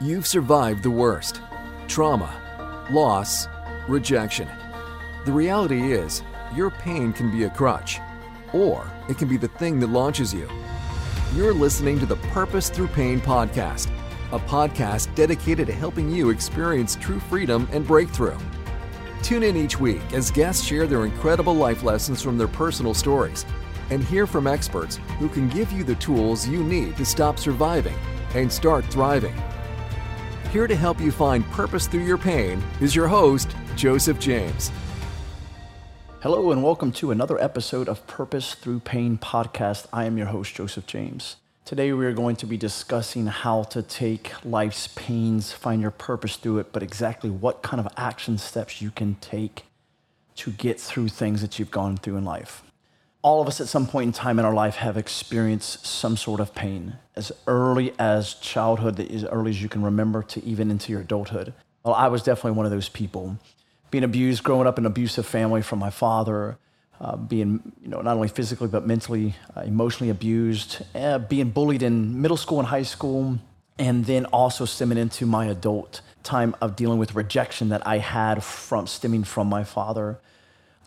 You've survived the worst trauma, loss, rejection. The reality is, your pain can be a crutch, or it can be the thing that launches you. You're listening to the Purpose Through Pain podcast, a podcast dedicated to helping you experience true freedom and breakthrough. Tune in each week as guests share their incredible life lessons from their personal stories and hear from experts who can give you the tools you need to stop surviving and start thriving. Here to help you find purpose through your pain is your host, Joseph James. Hello, and welcome to another episode of Purpose Through Pain podcast. I am your host, Joseph James. Today, we are going to be discussing how to take life's pains, find your purpose through it, but exactly what kind of action steps you can take to get through things that you've gone through in life all of us at some point in time in our life have experienced some sort of pain as early as childhood, as early as you can remember, to even into your adulthood. Well, I was definitely one of those people. Being abused, growing up in an abusive family from my father, uh, being you know not only physically but mentally, uh, emotionally abused, uh, being bullied in middle school and high school, and then also stemming into my adult time of dealing with rejection that I had from stemming from my father.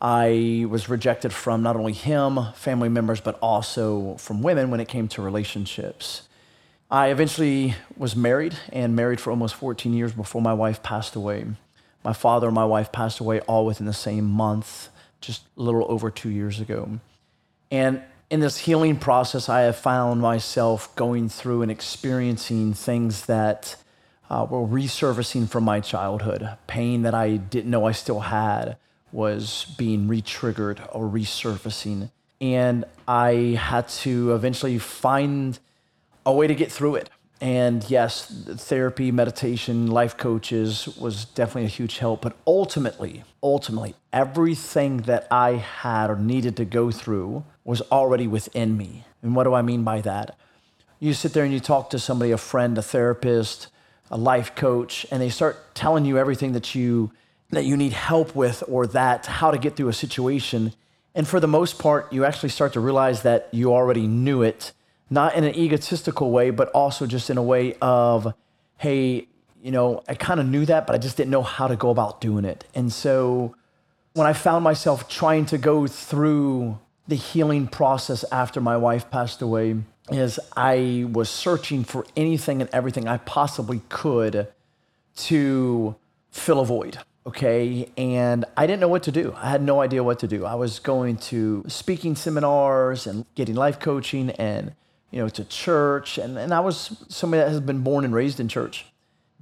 I was rejected from not only him, family members, but also from women when it came to relationships. I eventually was married and married for almost 14 years before my wife passed away. My father and my wife passed away all within the same month, just a little over two years ago. And in this healing process, I have found myself going through and experiencing things that uh, were resurfacing from my childhood, pain that I didn't know I still had was being re-triggered or resurfacing. And i had to eventually find a way to get through it. And yes therapy meditation life coaches was definitely a huge help. But ultimately ultimately everything that i had or needed to go through was already within me. And what do i mean by that? You sit there and you talk to somebody a friend a therapist a life coach and they start telling you everything that you that you need help with or that how to get through a situation. And for the most part, you actually start to realize that you already knew it, not in an egotistical way, but also just in a way of, hey, you know, I kind of knew that, but I just didn't know how to go about doing it. And so when I found myself trying to go through the healing process after my wife passed away, is I was searching for anything and everything I possibly could to fill a void okay? And i didn't know what to do. I had no idea what to do. I was going to speaking seminars and getting life coaching and you know to church. And, and i was somebody that has been born and raised in church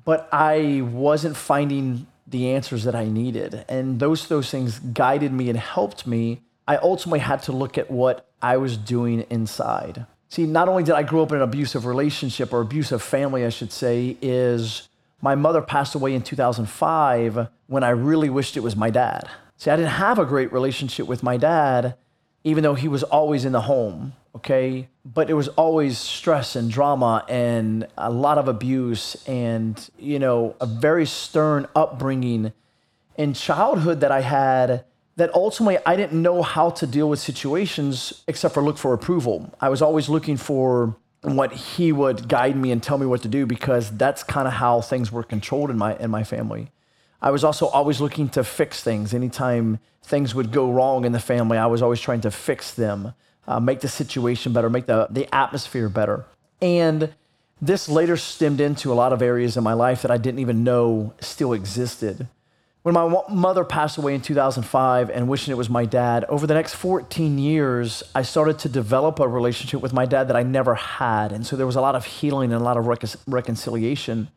but i wasn't finding the answers that i needed. And those those things guided me and helped me. I ultimately had to look at what i was doing inside. See not only did i grow up in an abusive relationship or abusive family i should say is my mother passed away in 2005 when I really wished it was my dad. See, I didn't have a great relationship with my dad, even though he was always in the home, okay? But it was always stress and drama and a lot of abuse and, you know, a very stern upbringing in childhood that I had that ultimately I didn't know how to deal with situations except for look for approval. I was always looking for what he would guide me and tell me what to do because that's kind of how things were controlled in my in my family. I was also always looking to fix things. Anytime things would go wrong in the family, I was always trying to fix them, uh, make the situation better, make the, the atmosphere better. And this later stemmed into a lot of areas in my life that I didn't even know still existed. When my mother passed away in 2005 and wishing it was my dad, over the next 14 years, I started to develop a relationship with my dad that I never had. And so there was a lot of healing and a lot of recon- reconciliation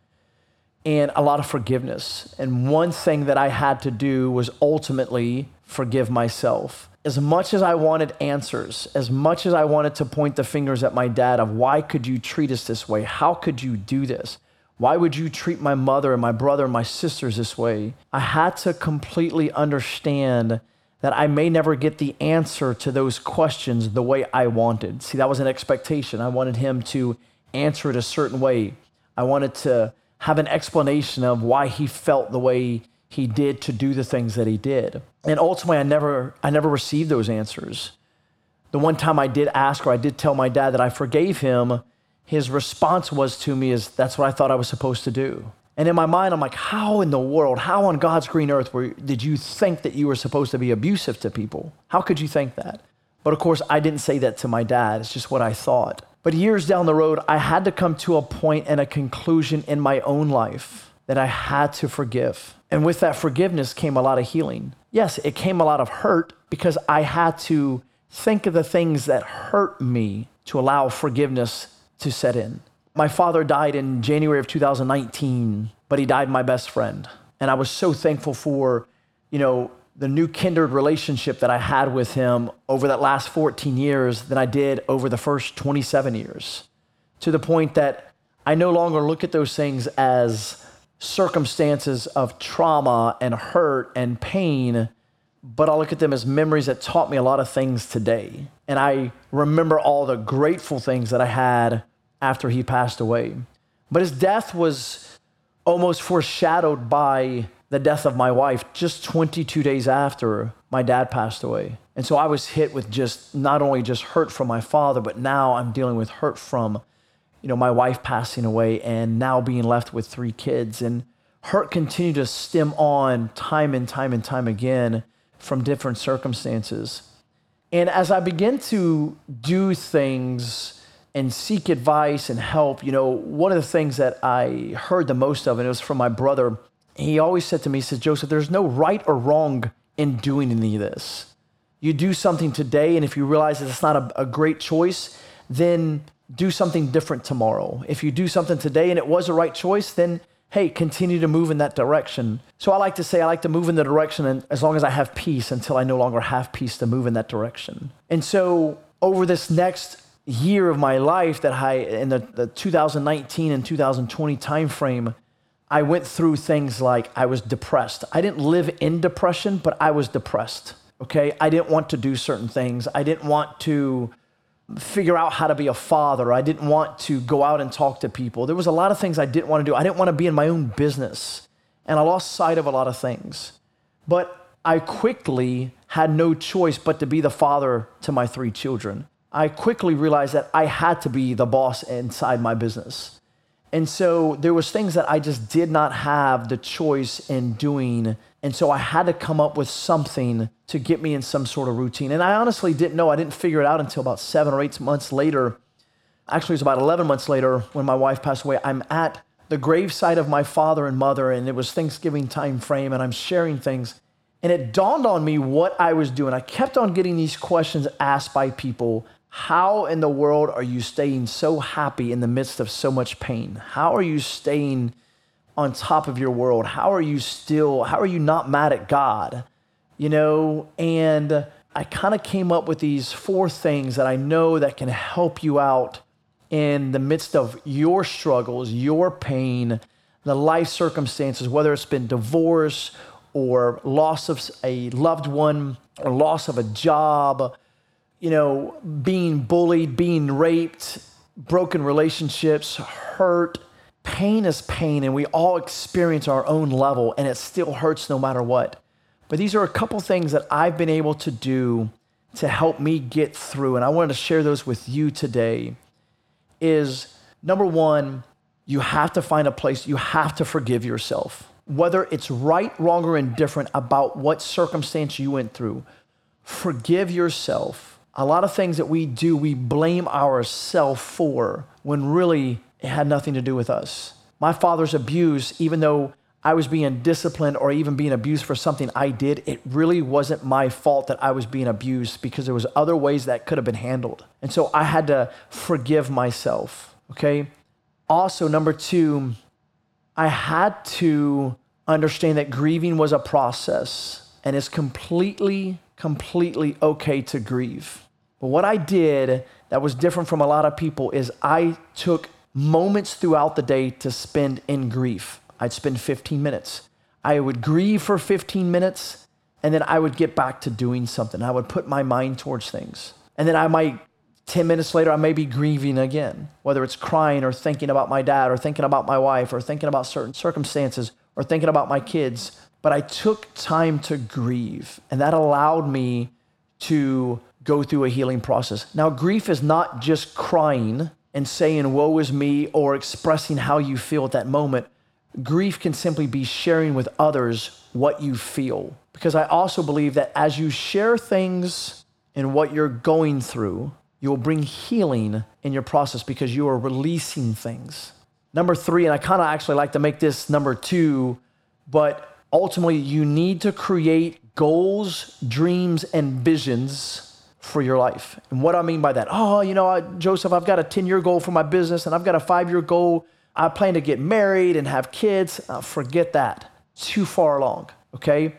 and a lot of forgiveness. And one thing that I had to do was ultimately forgive myself. As much as I wanted answers, as much as I wanted to point the fingers at my dad of why could you treat us this way? How could you do this? Why would you treat my mother and my brother and my sisters this way? I had to completely understand that I may never get the answer to those questions the way I wanted. See, that was an expectation. I wanted him to answer it a certain way. I wanted to have an explanation of why he felt the way he did to do the things that he did. And ultimately I never I never received those answers. The one time I did ask or I did tell my dad that I forgave him, his response was to me is, That's what I thought I was supposed to do. And in my mind, I'm like, How in the world, how on God's green earth were, did you think that you were supposed to be abusive to people? How could you think that? But of course, I didn't say that to my dad. It's just what I thought. But years down the road, I had to come to a point and a conclusion in my own life that I had to forgive. And with that forgiveness came a lot of healing. Yes, it came a lot of hurt because I had to think of the things that hurt me to allow forgiveness to set in. My father died in January of 2019, but he died my best friend. And I was so thankful for, you know, the new kindred relationship that I had with him over that last 14 years than I did over the first 27 years. To the point that I no longer look at those things as circumstances of trauma and hurt and pain, but I look at them as memories that taught me a lot of things today. And I remember all the grateful things that I had after he passed away. But his death was almost foreshadowed by the death of my wife just 22 days after my dad passed away. And so I was hit with just not only just hurt from my father, but now I'm dealing with hurt from, you know, my wife passing away and now being left with three kids. And hurt continued to stem on time and time and time again from different circumstances. And as I begin to do things and seek advice and help, you know, one of the things that I heard the most of, and it was from my brother, he always said to me, he said, Joseph, there's no right or wrong in doing any of this. You do something today, and if you realize that it's not a, a great choice, then do something different tomorrow. If you do something today and it was a right choice, then hey, continue to move in that direction. So I like to say I like to move in the direction and as long as I have peace until I no longer have peace to move in that direction. And so over this next year of my life that I in the, the 2019 and 2020 timeframe, I went through things like I was depressed. I didn't live in depression, but I was depressed. Okay. I didn't want to do certain things. I didn't want to figure out how to be a father. I didn't want to go out and talk to people. There was a lot of things I didn't want to do. I didn't want to be in my own business. And I lost sight of a lot of things. But I quickly had no choice but to be the father to my three children. I quickly realized that I had to be the boss inside my business. And so there was things that I just did not have the choice in doing. And so I had to come up with something to get me in some sort of routine. And I honestly didn't know. I didn't figure it out until about seven or eight months later. Actually, it was about 11 months later when my wife passed away. I'm at the gravesite of my father and mother, and it was Thanksgiving time frame, and I'm sharing things. And it dawned on me what I was doing. I kept on getting these questions asked by people how in the world are you staying so happy in the midst of so much pain? How are you staying on top of your world? How are you still, how are you not mad at God? You know, and I kind of came up with these four things that I know that can help you out in the midst of your struggles, your pain, the life circumstances, whether it's been divorce or loss of a loved one or loss of a job you know, being bullied, being raped, broken relationships, hurt. Pain is pain, and we all experience our own level, and it still hurts no matter what. But these are a couple things that I've been able to do to help me get through, and I wanted to share those with you today. Is number one, you have to find a place, you have to forgive yourself. Whether it's right, wrong, or indifferent about what circumstance you went through, forgive yourself a lot of things that we do, we blame ourselves for when really it had nothing to do with us. My father's abuse, even though I was being disciplined or even being abused for something I did, it really wasn't my fault that I was being abused because there was other ways that could have been handled. And so I had to forgive myself, okay? Also, number 2, I had to understand that grieving was a process and it's completely completely okay to grieve. But what I did that was different from a lot of people is I took moments throughout the day to spend in grief. I'd spend 15 minutes. I would grieve for 15 minutes and then I would get back to doing something. I would put my mind towards things. And then I might, 10 minutes later, I may be grieving again, whether it's crying or thinking about my dad or thinking about my wife or thinking about certain circumstances or thinking about my kids. But I took time to grieve and that allowed me to go through a healing process. Now, grief is not just crying and saying, Woe is me, or expressing how you feel at that moment. Grief can simply be sharing with others what you feel. Because I also believe that as you share things and what you're going through, you will bring healing in your process because you are releasing things. Number three, and I kind of actually like to make this number two, but ultimately, you need to create goals, dreams, and visions for your life. And what I mean by that, oh, you know, Joseph, I've got a 10 year goal for my business and I've got a five year goal. I plan to get married and have kids. Uh, forget that. Too far along, okay?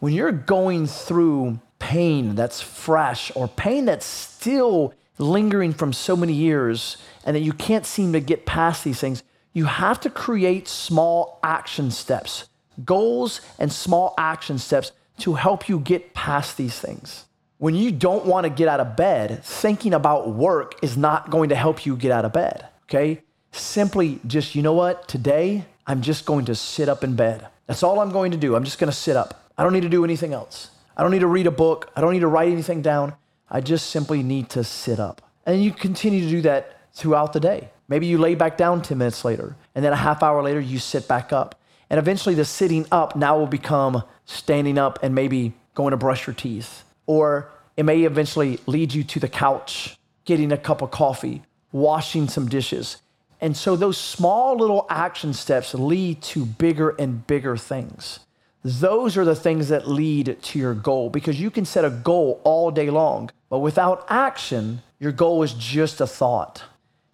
When you're going through pain that's fresh or pain that's still lingering from so many years and that you can't seem to get past these things, you have to create small action steps, goals and small action steps to help you get past these things. When you don't want to get out of bed, thinking about work is not going to help you get out of bed, okay? Simply just, you know what? Today, I'm just going to sit up in bed. That's all I'm going to do. I'm just going to sit up. I don't need to do anything else. I don't need to read a book. I don't need to write anything down. I just simply need to sit up. And you continue to do that throughout the day. Maybe you lay back down 10 minutes later, and then a half hour later, you sit back up. And eventually, the sitting up now will become standing up and maybe going to brush your teeth. Or it may eventually lead you to the couch, getting a cup of coffee, washing some dishes. And so, those small little action steps lead to bigger and bigger things. Those are the things that lead to your goal because you can set a goal all day long, but without action, your goal is just a thought.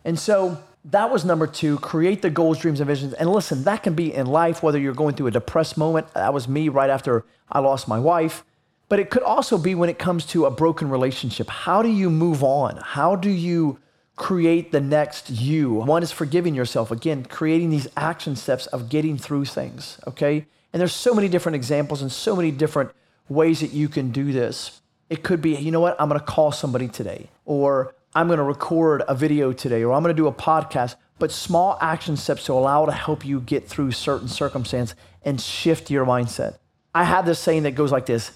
And so that was number two create the goals, dreams, and visions. And listen, that can be in life, whether you're going through a depressed moment. That was me right after I lost my wife. But it could also be when it comes to a broken relationship. How do you move on? How do you create the next you? One is forgiving yourself. Again, creating these action steps of getting through things, okay? And there's so many different examples and so many different ways that you can do this. It could be, you know what, I'm gonna call somebody today, or I'm gonna record a video today, or I'm gonna do a podcast, but small action steps to allow to help you get through certain circumstance and shift your mindset. I have this saying that goes like this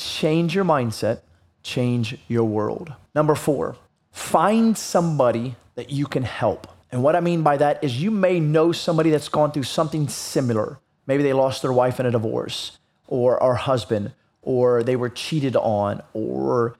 change your mindset, change your world. Number four, find somebody that you can help. And what I mean by that is you may know somebody that's gone through something similar. Maybe they lost their wife in a divorce or our husband, or they were cheated on, or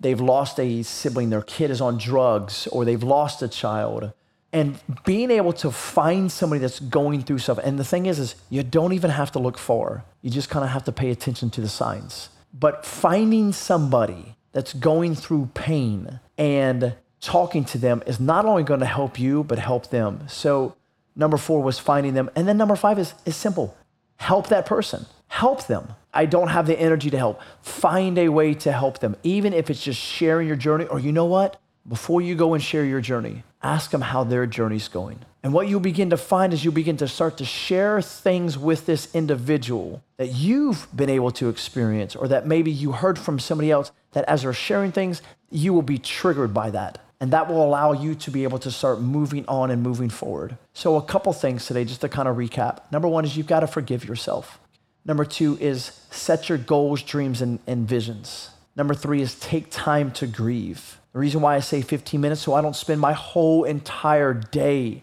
they've lost a sibling, their kid is on drugs, or they've lost a child. And being able to find somebody that's going through stuff. And the thing is, is you don't even have to look far. You just kind of have to pay attention to the signs. But finding somebody that's going through pain and talking to them is not only going to help you, but help them. So Number four was finding them. And then number five is, is simple help that person, help them. I don't have the energy to help. Find a way to help them, even if it's just sharing your journey. Or you know what? Before you go and share your journey, ask them how their journey's going. And what you'll begin to find is you begin to start to share things with this individual that you've been able to experience, or that maybe you heard from somebody else that as they're sharing things, you will be triggered by that. And that will allow you to be able to start moving on and moving forward. So, a couple things today, just to kind of recap. Number one is you've got to forgive yourself. Number two is set your goals, dreams, and, and visions. Number three is take time to grieve. The reason why I say 15 minutes, so I don't spend my whole entire day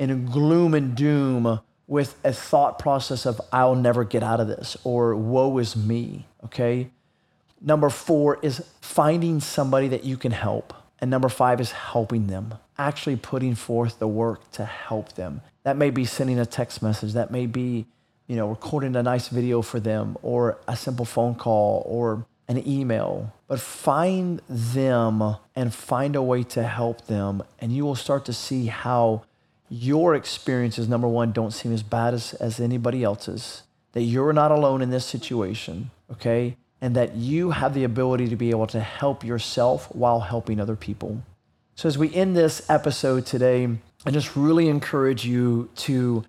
in gloom and doom with a thought process of, I'll never get out of this, or woe is me, okay? Number four is finding somebody that you can help. And number five is helping them, actually putting forth the work to help them. That may be sending a text message, that may be, you know, recording a nice video for them, or a simple phone call, or an email. But find them and find a way to help them, and you will start to see how your experiences, number one, don't seem as bad as, as anybody else's, that you're not alone in this situation, okay? and that you have the ability to be able to help yourself while helping other people. So, as we end this episode today, I just really encourage you to,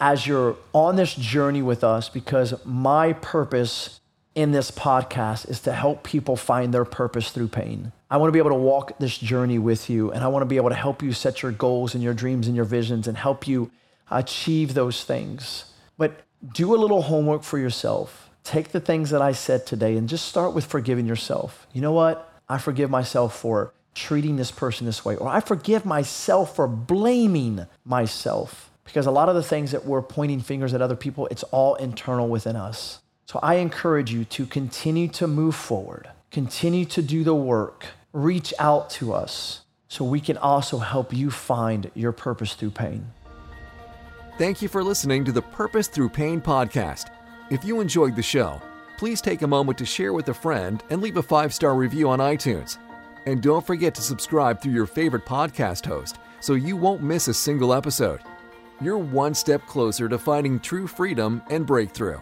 as you're on this journey with us, because my purpose in this podcast is to help people find their purpose through pain. I want to be able to walk this journey with you, and I want to be able to help you set your goals and your dreams and your visions and help you achieve those things. But do a little homework for yourself take the things that I said today and just start with forgiving yourself. You know what? I forgive myself for treating this person this way, or I forgive myself for blaming myself. Because a lot of the things that we're pointing fingers at other people, it's all internal within us. So I encourage you to continue to move forward, continue to do the work, reach out to us so we can also help you find your purpose through pain. Thank you for listening to the Purpose Through Pain podcast. If you enjoyed the show, please take a moment to share with a friend and leave a five star review on iTunes. And don't forget to subscribe through your favorite podcast host so you won't miss a single episode. You're one step closer to finding true freedom and breakthrough.